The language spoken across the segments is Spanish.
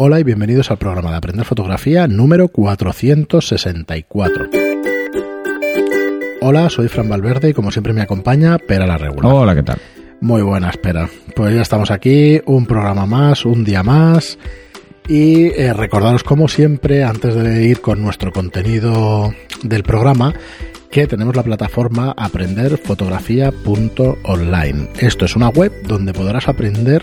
Hola y bienvenidos al programa de Aprender Fotografía número 464. Hola, soy Fran Valverde y como siempre me acompaña Pera la Regular. Hola, ¿qué tal? Muy buena, espera. Pues ya estamos aquí, un programa más, un día más. Y eh, recordaros como siempre, antes de ir con nuestro contenido del programa, que tenemos la plataforma aprenderfotografía.online. Esto es una web donde podrás aprender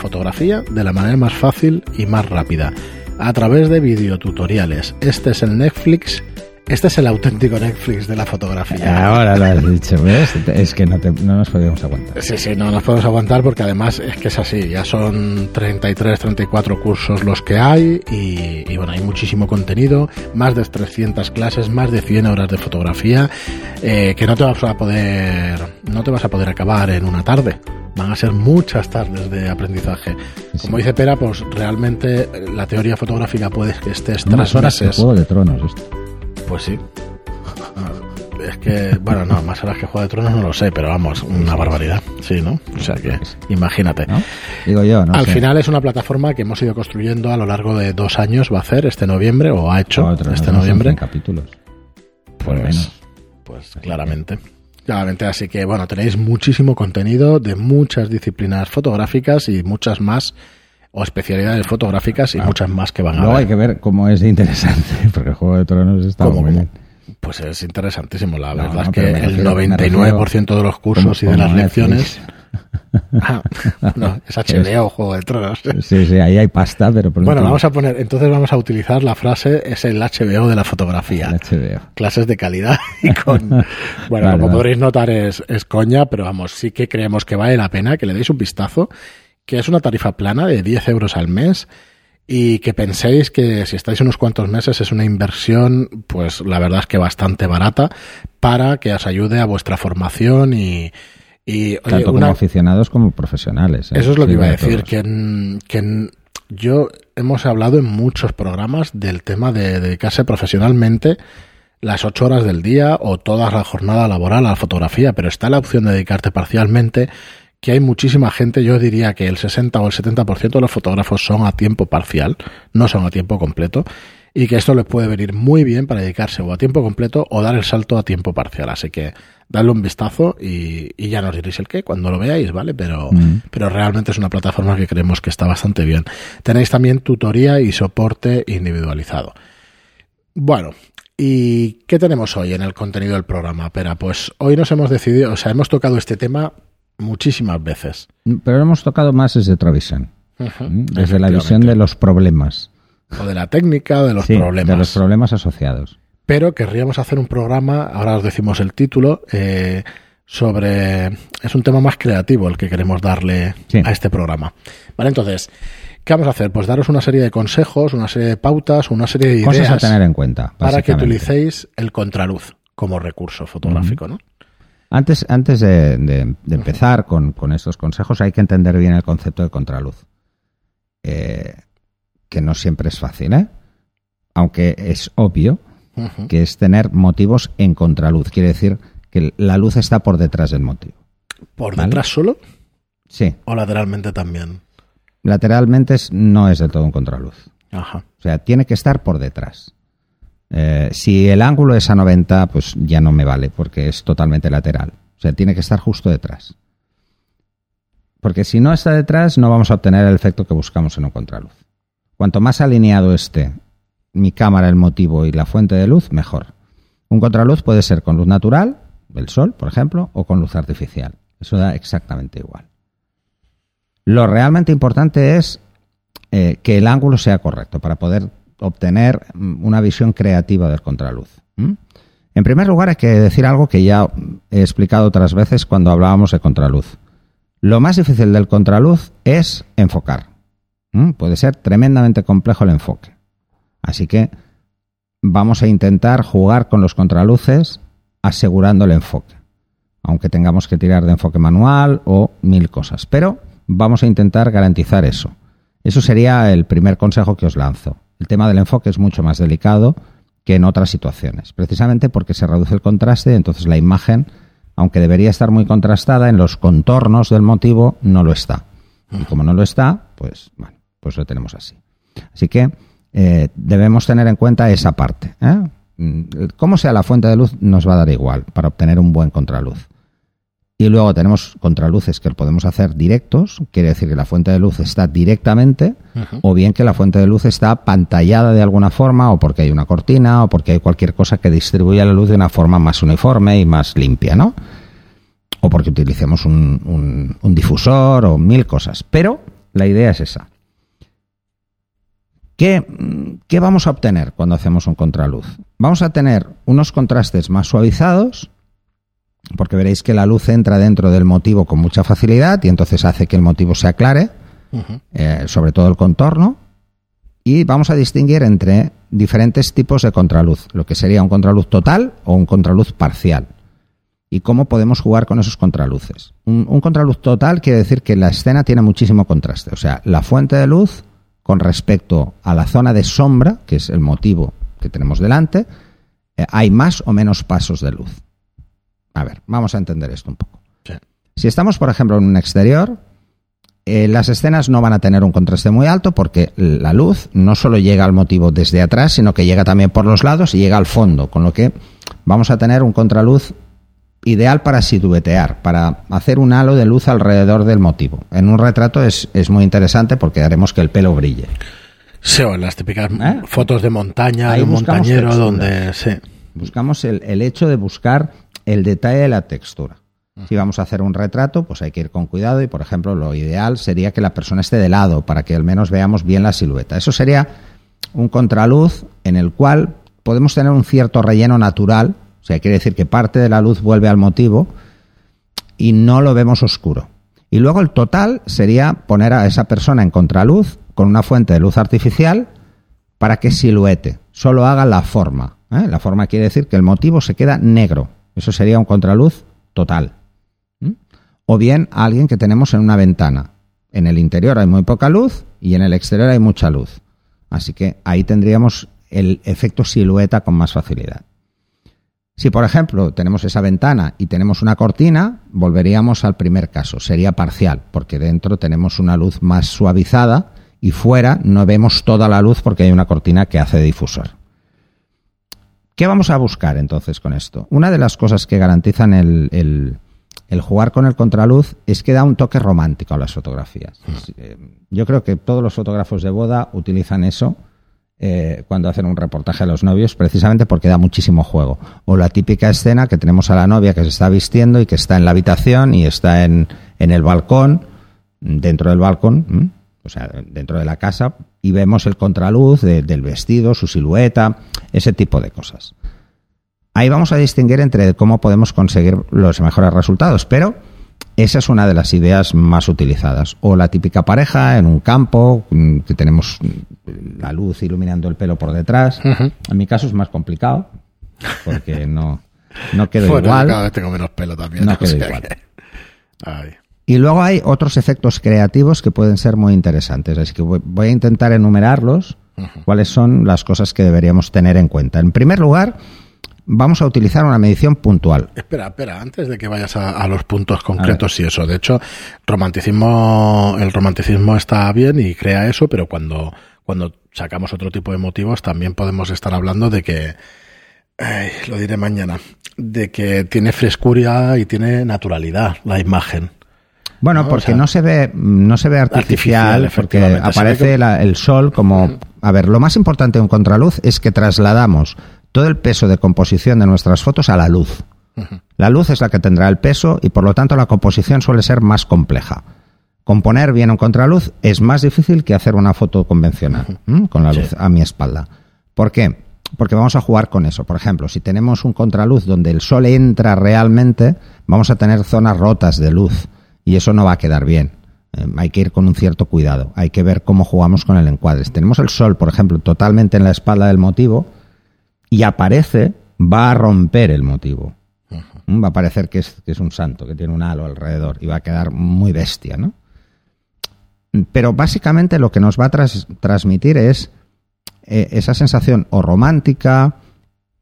fotografía de la manera más fácil y más rápida, a través de videotutoriales. Este es el Netflix este es el auténtico Netflix de la fotografía. Ahora lo has dicho, ¿ves? Es que no, nos podemos aguantar. Sí, sí, no nos podemos aguantar porque además es que es así. Ya son 33, 34 cursos los que hay y, bueno, hay muchísimo contenido, más de 300 clases, más de 100 horas de fotografía eh, que no te vas a poder, no te vas a poder acabar en una tarde. Van a ser muchas tardes de aprendizaje. Como dice Pera, pues realmente la teoría fotográfica puede que estés tres horas meses. Juego de Tronos esto. Pues sí. Es que, bueno, no, más horas que Juego de Tronos no lo sé, pero vamos, una barbaridad. Sí, ¿no? O sea que, imagínate. Digo yo, ¿no? Al final es una plataforma que hemos ido construyendo a lo largo de dos años, va a hacer este noviembre, o ha hecho este noviembre. capítulos. Pues, pues claramente. Claramente, así que bueno, tenéis muchísimo contenido de muchas disciplinas fotográficas y muchas más o especialidades fotográficas y muchas más que van a Luego hay que ver cómo es interesante, porque el Juego de Tronos está muy bien. Pues es interesantísimo, la verdad es que el 99% de los cursos y de las lecciones... Ah, no, es HBO, Juego de Tronos. Sí, sí, ahí hay pasta, pero... bueno, vamos a poner, entonces vamos a utilizar la frase, es el HBO de la fotografía. El HBO. Clases de calidad y con... Bueno, como podréis notar es, es coña, pero vamos, sí que creemos que vale la pena que le deis un vistazo que es una tarifa plana de 10 euros al mes y que penséis que si estáis unos cuantos meses es una inversión, pues la verdad es que bastante barata para que os ayude a vuestra formación y... y Tanto como aficionados como profesionales. ¿eh? Eso es lo que iba a decir, que, que yo hemos hablado en muchos programas del tema de dedicarse profesionalmente las ocho horas del día o toda la jornada laboral a la fotografía, pero está la opción de dedicarte parcialmente que hay muchísima gente, yo diría que el 60 o el 70% de los fotógrafos son a tiempo parcial, no son a tiempo completo, y que esto les puede venir muy bien para dedicarse o a tiempo completo o dar el salto a tiempo parcial. Así que dadle un vistazo y, ya nos diréis el qué cuando lo veáis, ¿vale? Pero, mm. pero realmente es una plataforma que creemos que está bastante bien. Tenéis también tutoría y soporte individualizado. Bueno, ¿y qué tenemos hoy en el contenido del programa? Pera, pues hoy nos hemos decidido, o sea, hemos tocado este tema muchísimas veces. Pero hemos tocado más desde otra visión. desde la visión de los problemas. O de la técnica, de los problemas. De los problemas asociados. Pero querríamos hacer un programa, ahora os decimos el título, eh, sobre. Es un tema más creativo el que queremos darle a este programa. Vale, entonces, ¿qué vamos a hacer? Pues daros una serie de consejos, una serie de pautas, una serie de ideas. Cosas a tener en cuenta. Para que utilicéis el contraluz como recurso fotográfico, ¿no? Antes, antes de, empezar con, estos consejos hay que entender bien el concepto de contraluz, eh, que no siempre es fácil, ¿eh? aunque es obvio que es tener motivos en contraluz, quiere decir que la luz está por detrás del motivo. ¿Por detrás solo? Sí. ¿O lateralmente también? Lateralmente no es del todo un contraluz. Ajá. O sea, tiene que estar por detrás. Eh, si el ángulo es a 90, pues ya no me vale porque es totalmente lateral. O sea, tiene que estar justo detrás. Porque si no está detrás, no vamos a obtener el efecto que buscamos en un contraluz. Cuanto más alineado esté mi cámara, el motivo y la fuente de luz, mejor. Un contraluz puede ser con luz natural, del sol, por ejemplo, o con luz artificial. Eso da exactamente igual. Lo realmente importante es eh, que el ángulo sea correcto para poder obtener una visión creativa del contraluz. En primer lugar, hay que decir algo que ya he explicado otras veces cuando hablábamos de contraluz. Lo más difícil del contraluz es enfocar. Puede ser tremendamente complejo el enfoque. Así que vamos a intentar jugar con los contraluces asegurando el enfoque. Aunque tengamos que tirar de enfoque manual o mil cosas. Pero vamos a intentar garantizar eso. Eso sería el primer consejo que os lanzo. El tema del enfoque es mucho más delicado que en otras situaciones, precisamente porque se reduce el contraste, entonces la imagen, aunque debería estar muy contrastada en los contornos del motivo, no lo está. Y como no lo está, pues bueno, pues lo tenemos así. Así que eh, debemos tener en cuenta esa parte. ¿eh? Mm, Cómo sea la fuente de luz nos va a dar igual para obtener un buen contraluz. Y luego tenemos contraluces que podemos hacer directos, quiere decir que la fuente de luz está directamente, o bien que la fuente de luz está pantallada de alguna forma, o porque hay una cortina, o porque hay cualquier cosa que distribuya la luz de una forma más uniforme y más limpia, ¿no? O porque utilicemos un, un- un difusor o mil cosas. Pero la idea es esa. ¿Qué, ¿Qué vamos a obtener cuando hacemos un contraluz? Vamos a tener unos contrastes más suavizados, porque veréis que la luz entra dentro del motivo con mucha facilidad y entonces hace que el motivo se aclare, eh, sobre todo el contorno, y vamos a distinguir entre diferentes tipos de contraluz, lo que sería un contraluz total o un contraluz parcial. Y cómo podemos jugar con esos contraluces. Un, un contraluz total quiere decir que la escena tiene muchísimo contraste. O sea, la fuente de luz con respecto a la zona de sombra, que es el motivo que tenemos delante, eh, hay más o menos pasos de luz. A ver, vamos a entender esto un poco. Sí. Si estamos, por ejemplo, en un exterior, eh, las escenas no van a tener un contraste muy alto porque la luz no solo llega al motivo desde atrás, sino que llega también por los lados y llega al fondo, con lo que vamos a tener un contraluz ideal para siluetear, para hacer un halo de luz alrededor del motivo. En un retrato es, es muy interesante porque haremos que el pelo brille. Sí, o en las típicas ¿Eh? fotos de montaña, Ahí de un montañero donde... Sí. Buscamos el, el hecho de buscar el detalle de la textura. Si vamos a hacer un retrato, pues hay que ir con cuidado y, por ejemplo, lo ideal sería que la persona esté de lado para que al menos veamos bien la silueta. Eso sería un contraluz en el cual podemos tener un cierto relleno natural, o sea, quiere decir que parte de la luz vuelve al motivo y no lo vemos oscuro. Y luego el total sería poner a esa persona en contraluz con una fuente de luz artificial para que siluete, solo haga la forma. ¿eh? La forma quiere decir que el motivo se queda negro. Eso sería un contraluz total. O bien alguien que tenemos en una ventana. En el interior hay muy poca luz y en el exterior hay mucha luz. Así que ahí tendríamos el efecto silueta con más facilidad. Si, por ejemplo, tenemos esa ventana y tenemos una cortina, volveríamos al primer caso. Sería parcial, porque dentro tenemos una luz más suavizada y fuera no vemos toda la luz porque hay una cortina que hace difusor. ¿Qué vamos a buscar entonces con esto? Una de las cosas que garantizan el, el- el jugar con el contraluz es que da un toque romántico a las fotografías. Es, eh, Yo creo que todos los fotógrafos de boda utilizan eso eh, cuando hacen un reportaje a los novios, precisamente porque da muchísimo juego. O la típica escena que tenemos a la novia que se está vistiendo y que está en la habitación y está en, en el balcón, dentro del balcón, ¿m? o sea, dentro de la casa, y vemos el contraluz de- del vestido, su silueta, ese tipo de cosas. Ahí vamos a distinguir entre cómo podemos conseguir los mejores resultados, pero esa es una de las ideas más utilizadas. O la típica pareja en un campo, mm, que tenemos la luz iluminando el pelo por detrás. En mi caso es más complicado, porque no, no quedo Bueno, igual. cada vez tengo menos pelo también. No quedo igual. que- Ay. Y luego hay otros efectos creativos que pueden ser muy interesantes, así que voy, a intentar enumerarlos, cuáles son las cosas que deberíamos tener en cuenta. En primer lugar, vamos a utilizar una medición puntual. Espera, espera, antes de que vayas a, a los puntos concretos y eso. De hecho, romanticismo, el romanticismo está bien y crea eso, pero cuando, cuando sacamos otro tipo de motivos también podemos estar hablando de que, ay, lo diré mañana, de que tiene frescura y tiene naturalidad la imagen. Bueno, No, o porque sea, no se ve, no se ve artificial, artificial, porque aparece la- el sol como. A ver, lo más importante de un contraluz es que trasladamos todo el peso de composición de nuestras fotos a la luz. La luz es la que tendrá el peso y por lo tanto la composición suele ser más compleja. Componer bien un contraluz es más difícil que hacer una foto convencional con la luz Sí. a mi espalda. ¿Por qué? Porque vamos a jugar con eso. Por ejemplo, si tenemos un contraluz donde el sol entra realmente, vamos a tener zonas rotas de luz y eso no va a quedar bien. Eh, hay que ir con un cierto cuidado. Hay que ver cómo jugamos con el encuadre. Si tenemos el sol, por ejemplo, totalmente en la espalda del motivo y aparece, va a romper el motivo. Va a parecer que es, que es un santo, que tiene un halo alrededor y va a quedar muy bestia, ¿no? Pero básicamente lo que nos va a tras- transmitir es eh, esa sensación o romántica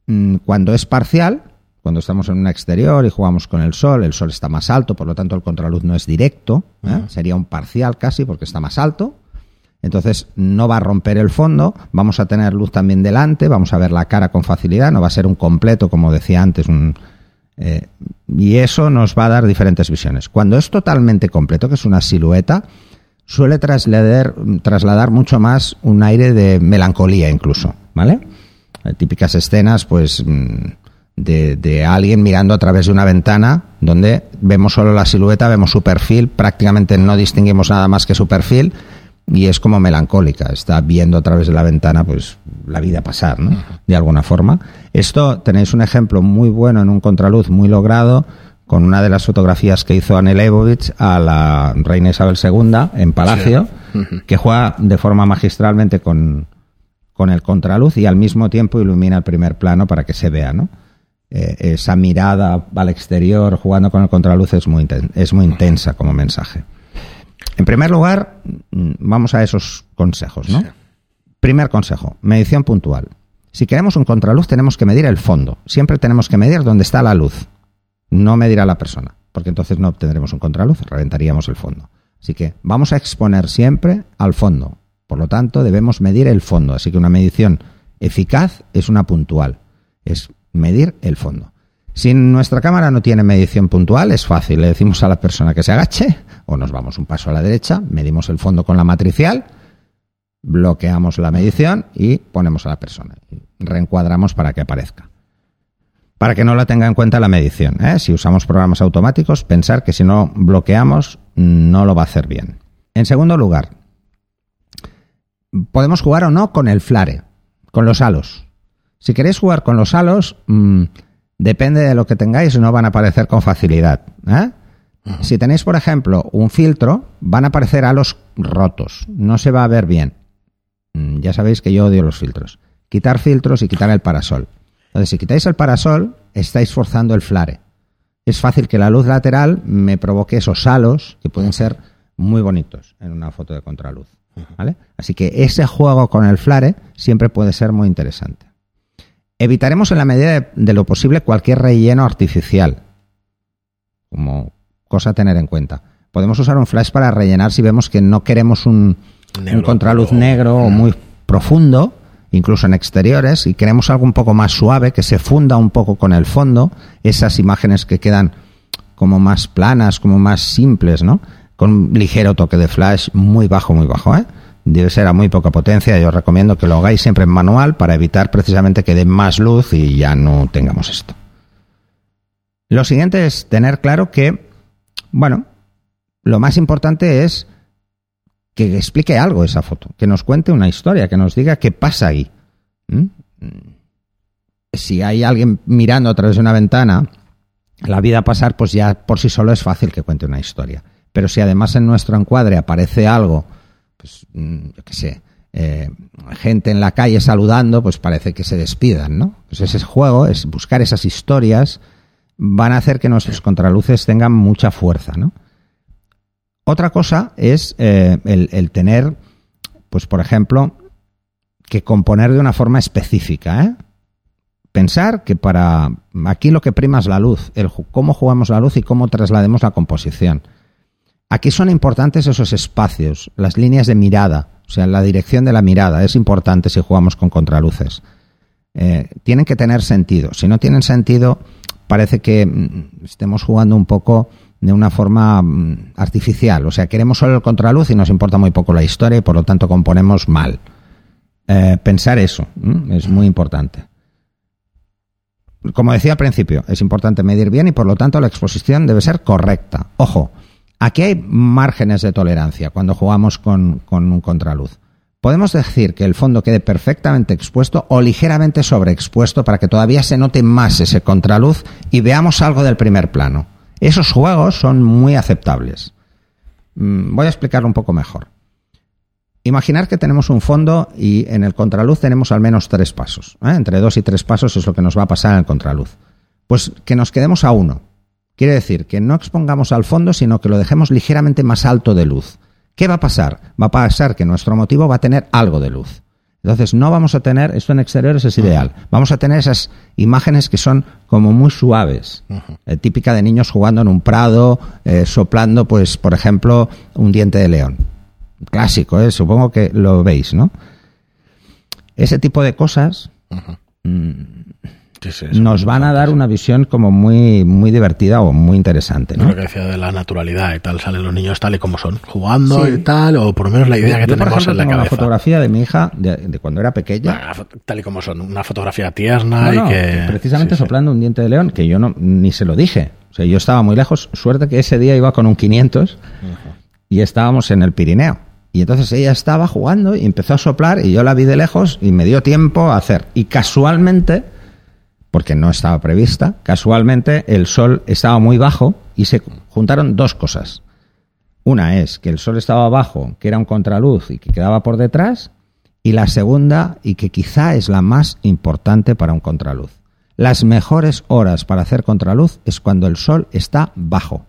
mm, cuando es parcial, cuando estamos en un exterior y jugamos con el sol, el sol está más alto, por lo tanto el contraluz no es directo, ¿eh? sería un parcial casi porque está más alto. Entonces no va a romper el fondo, vamos a tener luz también delante, vamos a ver la cara con facilidad, no va a ser un completo, como decía antes, un, eh, y eso nos va a dar diferentes visiones. Cuando es totalmente completo, que es una silueta, suele trasladar, trasladar mucho más un aire de melancolía incluso, ¿vale? Eh, típicas escenas, pues, mm, de, de, alguien mirando a través de una ventana donde vemos solo la silueta, vemos su perfil, prácticamente no distinguimos nada más que su perfil y es como melancólica, está viendo a través de la ventana pues la vida pasar, ¿no? De alguna forma. Esto tenéis un ejemplo muy bueno en un contraluz muy logrado con una de las fotografías que hizo Anne Leibovitz a la reina Isabel II en Palacio, que juega de forma magistralmente con, con el contraluz y al mismo tiempo ilumina el primer plano para que se vea, ¿no? Eh, esa mirada al exterior jugando con el contraluz es muy, es muy intensa como mensaje. En primer lugar, mm, vamos a esos consejos, ¿no? Primer consejo, medición puntual. Si queremos un contraluz tenemos que medir el fondo. Siempre tenemos que medir dónde está la luz no medir a la persona, porque entonces no obtendremos un contraluz, reventaríamos el fondo. Así que vamos a exponer siempre al fondo. Por lo tanto, debemos medir el fondo. Así que una medición eficaz es una puntual. Es medir el fondo. Si nuestra cámara no tiene medición puntual, es fácil. Le decimos a la persona que se agache o nos vamos un paso a la derecha, medimos el fondo con la matricial, bloqueamos la medición y ponemos a la persona. Reencuadramos para que aparezca para que no la tenga en cuenta la medición. ¿eh? Si usamos programas automáticos, pensar que si no bloqueamos no lo va a hacer bien. En segundo lugar, podemos jugar o no con el flare, con los halos. Si queréis jugar con los halos, mmm, depende de lo que tengáis, no van a aparecer con facilidad. ¿eh? Si tenéis, por ejemplo, un filtro, van a aparecer halos rotos, no se va a ver bien. Mm, ya sabéis que yo odio los filtros. Quitar filtros y quitar el parasol. Entonces, si quitáis el parasol, estáis forzando el flare. Es fácil que la luz lateral me provoque esos halos que pueden ser muy bonitos en una foto de contraluz. ¿vale? Así que ese juego con el flare siempre puede ser muy interesante. Evitaremos en la medida de, de lo posible cualquier relleno artificial, como cosa a tener en cuenta. Podemos usar un flash para rellenar si vemos que no queremos un, negro, un contraluz negro o muy profundo, incluso en exteriores, y queremos algo un poco más suave, que se funda un poco con el fondo, esas imágenes que quedan como más planas, como más simples, ¿no? Con un ligero toque de flash muy bajo, muy bajo, ¿eh? Debe ser a muy poca potencia. Yo os recomiendo que lo hagáis siempre en manual para evitar precisamente que dé más luz y ya no tengamos esto. Lo siguiente es tener claro que, bueno, lo más importante es que explique algo esa foto, que nos cuente una historia, que nos diga qué pasa ahí. ¿Mm? Si hay alguien mirando a través de una ventana, la vida pasar, pues ya por sí solo es fácil que cuente una historia. Pero si además en nuestro encuadre aparece algo, pues mm, yo qué sé, eh, gente en la calle saludando, pues parece que se despidan, ¿no? Pues ese juego, es buscar esas historias, van a hacer que nuestros contraluces tengan mucha fuerza, ¿no? Otra cosa es eh, el, el, tener, pues por ejemplo, que componer de una forma específica. ¿eh? Pensar que para aquí lo que prima es la luz, el cómo jugamos la luz y cómo traslademos la composición. Aquí son importantes esos espacios, las líneas de mirada, o sea, la dirección de la mirada es importante si jugamos con contraluces. Eh, tienen que tener sentido. Si no tienen sentido, parece que mm, estemos jugando un poco de una forma mm, artificial. O sea, queremos solo el contraluz y nos importa muy poco la historia y por lo tanto componemos mal. Eh, pensar eso es muy importante. Como decía al principio, es importante medir bien y por lo tanto la exposición debe ser correcta. Ojo, aquí hay márgenes de tolerancia cuando jugamos con, un contraluz. Podemos decir que el fondo quede perfectamente expuesto o ligeramente sobreexpuesto para que todavía se note más ese contraluz y veamos algo del primer plano. Esos juegos son muy aceptables. Mm, voy a explicarlo un poco mejor. Imaginar que tenemos un fondo y en el contraluz tenemos al menos tres pasos. ¿eh? Entre dos y tres pasos es lo que nos va a pasar en el contraluz. Pues que nos quedemos a uno. Quiere decir que no expongamos al fondo, sino que lo dejemos ligeramente más alto de luz. ¿Qué va a pasar? Va a pasar que nuestro motivo va a tener algo de luz. Entonces no vamos a tener, esto en exteriores es ideal, vamos a tener esas imágenes que son como muy suaves, eh, típica de niños jugando en un prado, eh, soplando, pues, por ejemplo, un diente de león. clásico, ¿eh? supongo que lo veis, ¿no? Ese tipo de cosas Sí, sí, nos van a dar una visión como muy, muy divertida o muy interesante, ¿no? Lo que decía de la naturalidad y tal, salen los niños tal y como son, jugando Sí. y tal, o por lo menos la idea que Yo, por tenemos ejemplo, en la tengo cabeza. fotografía de mi hija de, de cuando era pequeña. Tal y como son, una fotografía tierna No, y no, que... precisamente soplando un diente de león, que yo no ni se lo dije. O sea, yo estaba muy lejos. Suerte que ese día iba con un 500 y estábamos en el Pirineo. Y entonces ella estaba jugando y empezó a soplar y yo la vi de lejos y me dio tiempo a hacer. Y casualmente, porque no estaba prevista, casualmente el sol estaba muy bajo y se juntaron dos cosas. Una es que el sol estaba bajo, que era un contraluz y que quedaba por detrás. Y la segunda, y que quizá es la más importante para un contraluz. Las mejores horas para hacer contraluz es cuando el sol está bajo.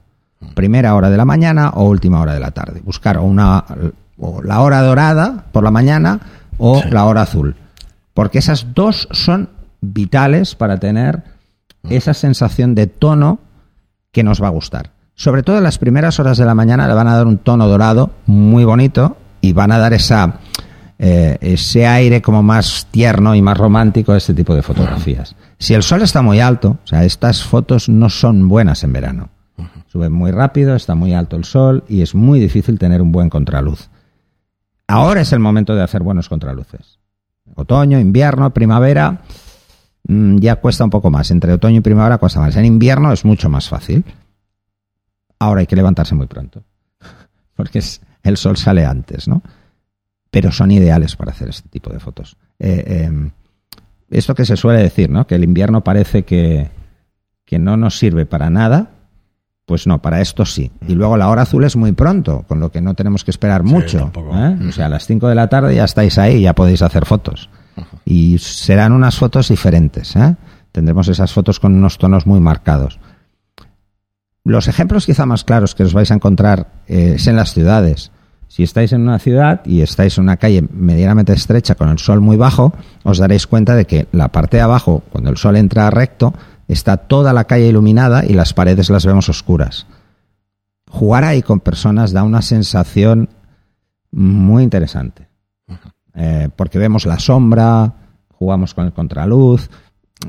Primera hora de la mañana o última hora de la tarde. Buscar una, o la hora dorada por la mañana o Sí. la hora azul. Porque esas dos son vitales para tener esa sensación de tono que nos va a gustar. Sobre todo en las primeras horas de la mañana le van a dar un tono dorado muy bonito y van a dar esa, eh, ese aire como más tierno y más romántico a este tipo de fotografías. Si el sol está muy alto, o sea, estas fotos no son buenas en verano. Sube muy rápido, está muy alto el sol y es muy difícil tener un buen contraluz. Ahora es el momento de hacer buenos contraluces. Otoño, invierno, primavera, ya cuesta un poco más. Entre otoño y primavera cuesta más. En invierno es mucho más fácil. Ahora hay que levantarse muy pronto. Porque es- el sol sale antes, ¿no? Pero son ideales para hacer este tipo de fotos. Eh, eh, esto que se suele decir, ¿no? Que el invierno parece que, que no nos sirve para nada. Pues no, para esto sí. Y luego la hora azul es muy pronto, con lo que no tenemos que esperar mucho. ¿eh? O sea, a las 5 de la tarde ya estáis ahí, ya podéis hacer fotos. Y serán unas fotos diferentes. ¿eh? Tendremos esas fotos con unos tonos muy marcados. Los ejemplos quizá más claros que os vais a encontrar eh, es en las ciudades. Si estáis en una ciudad y estáis en una calle medianamente estrecha con el sol muy bajo, os daréis cuenta de que la parte de abajo, cuando el sol entra recto, está toda la calle iluminada y las paredes las vemos oscuras. Jugar ahí con personas da una sensación muy interesante. Eh, porque vemos la sombra, jugamos con el contraluz,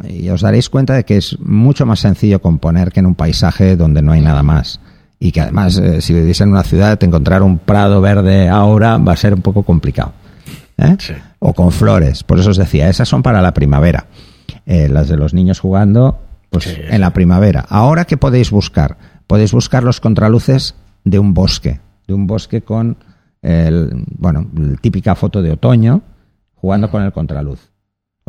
y os daréis cuenta de que es mucho más sencillo componer que en un paisaje donde no hay nada más. Y que además, eh, si vivís en una ciudad, encontrar un prado verde ahora va a ser un poco complicado. ¿eh? Sí. O con flores. Por eso os decía, esas son para la primavera. Las de los niños jugando, pues Sí, en la primavera. Ahora, ¿qué podéis buscar? Podéis buscar los contraluces de un bosque. De un bosque con, el, bueno, la típica foto de otoño, jugando con el contraluz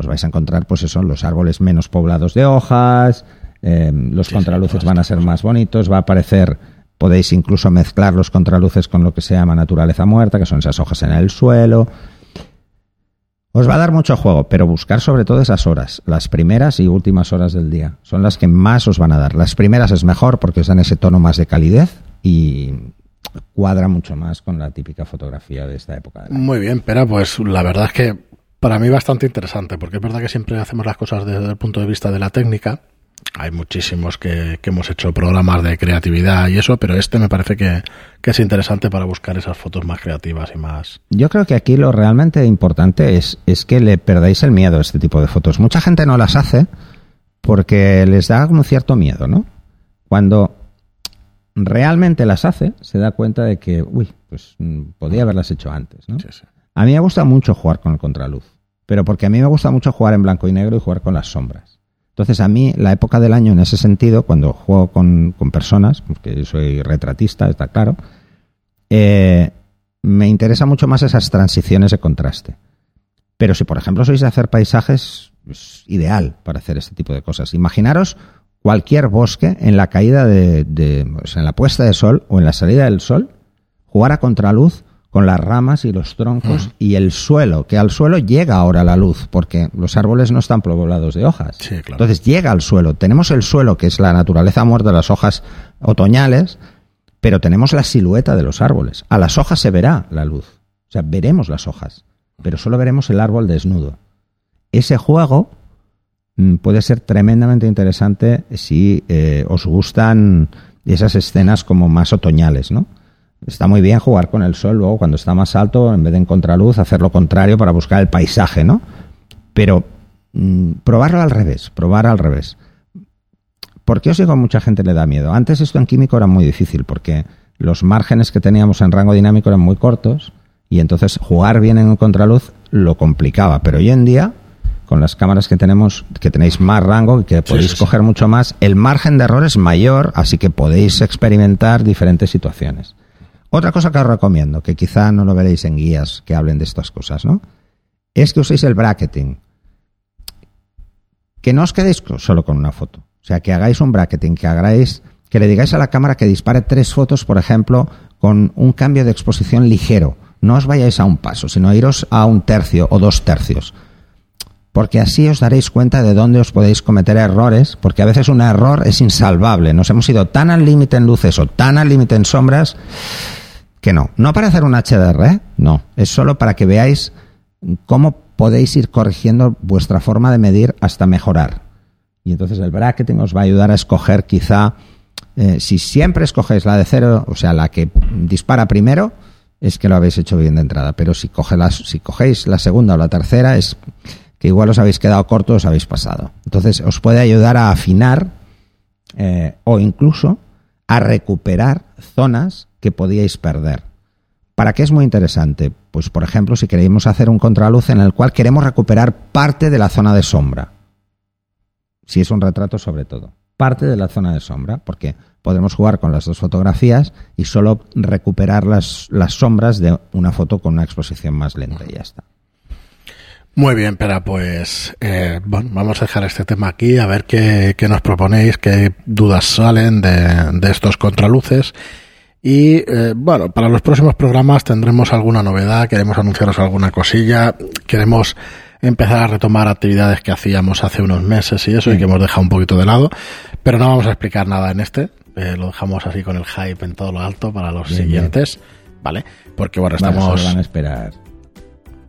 os vais a encontrar, pues eso, los árboles menos poblados de hojas, eh, los Sí, contraluces van a ser más bonitos, va a aparecer, podéis incluso mezclar los contraluces con lo que se llama naturaleza muerta, que son esas hojas en el suelo. Os va a dar mucho juego, pero buscar sobre todo esas horas, las primeras y últimas horas del día. Son las que más os van a dar. Las primeras es mejor porque os dan ese tono más de calidez y cuadra mucho más con la típica fotografía de esta época. año. Muy bien, pero pues la verdad es que para mí bastante interesante, porque es verdad que siempre hacemos las cosas desde el punto de vista de la técnica. Hay muchísimos que, que hemos hecho programas de creatividad y eso, pero este me parece que, que es interesante para buscar esas fotos más creativas y más... Yo creo que aquí lo realmente importante es, es que le perdáis el miedo a este tipo de fotos. Mucha gente no las hace porque les da como cierto miedo, ¿no? Cuando realmente las hace, se da cuenta de que, uy, pues mm, podía haberlas hecho antes, ¿no? Sí, sí. A mí me gusta mucho jugar con el contraluz, pero porque a mí me gusta mucho jugar en blanco y negro y jugar con las sombras. Entonces a mí la época del año en ese sentido, cuando juego con, con personas, porque yo soy retratista, está claro, eh, me interesa mucho más esas transiciones de contraste. Pero si por ejemplo sois de hacer paisajes, es ideal para hacer este tipo de cosas. Imaginaros cualquier bosque en la caída de, de o sea, en la puesta de sol o en la salida del sol, jugar a contraluz con las ramas y los troncos y el suelo, que al suelo llega ahora la luz, porque los árboles no están poblados de hojas. Sí, claro. Entonces llega al suelo. Tenemos el suelo, que es la naturaleza muerta de las hojas otoñales, pero tenemos la silueta de los árboles. A las hojas se verá la luz. O sea, veremos las hojas, pero solo veremos el árbol desnudo. Ese juego mm, puede ser tremendamente interesante si eh, os gustan esas escenas como más otoñales, ¿no? Está muy bien jugar con el sol luego cuando está más alto, en vez de en contraluz, hacer lo contrario para buscar el paisaje, ¿no? Pero mm, probarlo al revés, probar al revés. ¿Por qué os digo mucha gente le da miedo? Antes esto en químico era muy difícil porque los márgenes que teníamos en rango dinámico eran muy cortos y entonces jugar bien en contraluz lo complicaba. Pero hoy en día, con las cámaras que tenemos, que tenéis más rango y que podéis sí, sí. coger mucho más, el margen de error es mayor, así que podéis experimentar diferentes situaciones. Otra cosa que os recomiendo, que quizá no lo veréis en guías que hablen de estas cosas, ¿no? Es que uséis el bracketing. Que no os quedéis solo con una foto. O sea, que hagáis un bracketing, que hagáis, que le digáis a la cámara que dispare tres fotos, por ejemplo, con un cambio de exposición ligero. No os vayáis a un paso, sino iros a un tercio o dos tercios. Porque así os daréis cuenta de dónde os podéis cometer errores, porque a veces un error es insalvable. Nos hemos ido tan al límite en luces o tan al límite en sombras que no. No para hacer un HDR, ¿eh? no. Es solo para que veáis cómo podéis ir corrigiendo vuestra forma de medir hasta mejorar. Y entonces el bracketing os va a ayudar a escoger quizá, eh, si siempre escogéis la de cero, o sea, la que dispara primero, es que lo habéis hecho bien de entrada. Pero si, coge si cogéis la segunda o la tercera, es que igual os habéis quedado cortos, os habéis pasado. Entonces os puede ayudar a afinar eh, o incluso a recuperar zonas que podíais perder. ¿Para qué es muy interesante? Pues, por ejemplo, si queremos hacer un contraluz en el cual queremos recuperar parte de la zona de sombra. Si es un retrato, sobre todo. Parte de la zona de sombra, porque podemos jugar con las dos fotografías y solo recuperar las, las sombras de una foto con una exposición más lenta y ya está. Muy bien, pero pues eh, bueno, vamos a dejar este tema aquí, a ver qué, qué nos proponéis, qué dudas salen de, de estos contraluces. Y eh, bueno, para los próximos programas tendremos alguna novedad, queremos anunciaros alguna cosilla, queremos empezar a retomar actividades que hacíamos hace unos meses y eso, y que hemos dejado un poquito de lado, pero no vamos a explicar nada en este, eh, lo dejamos así con el hype en todo lo alto para los Bien, siguientes, ¿vale? Porque bueno, estamos... van a esperar.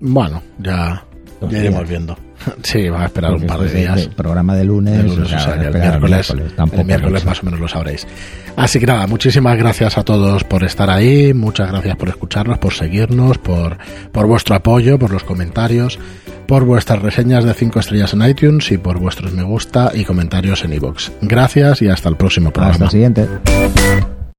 Bueno, ya, ya iremos viendo. Sí, van a esperar un par de esto es días. de- programa de lunes, El lunes, o sea, el miércoles, el miércoles más o menos lo sabréis. Así que nada, muchísimas gracias a todos por estar ahí, muchas gracias por escucharnos, por seguirnos, por, por vuestro apoyo, por los comentarios, por vuestras reseñas de 5 estrellas en iTunes y por vuestros me gusta y comentarios en iVoox. Gracias y hasta el próximo programa. Hasta el siguiente.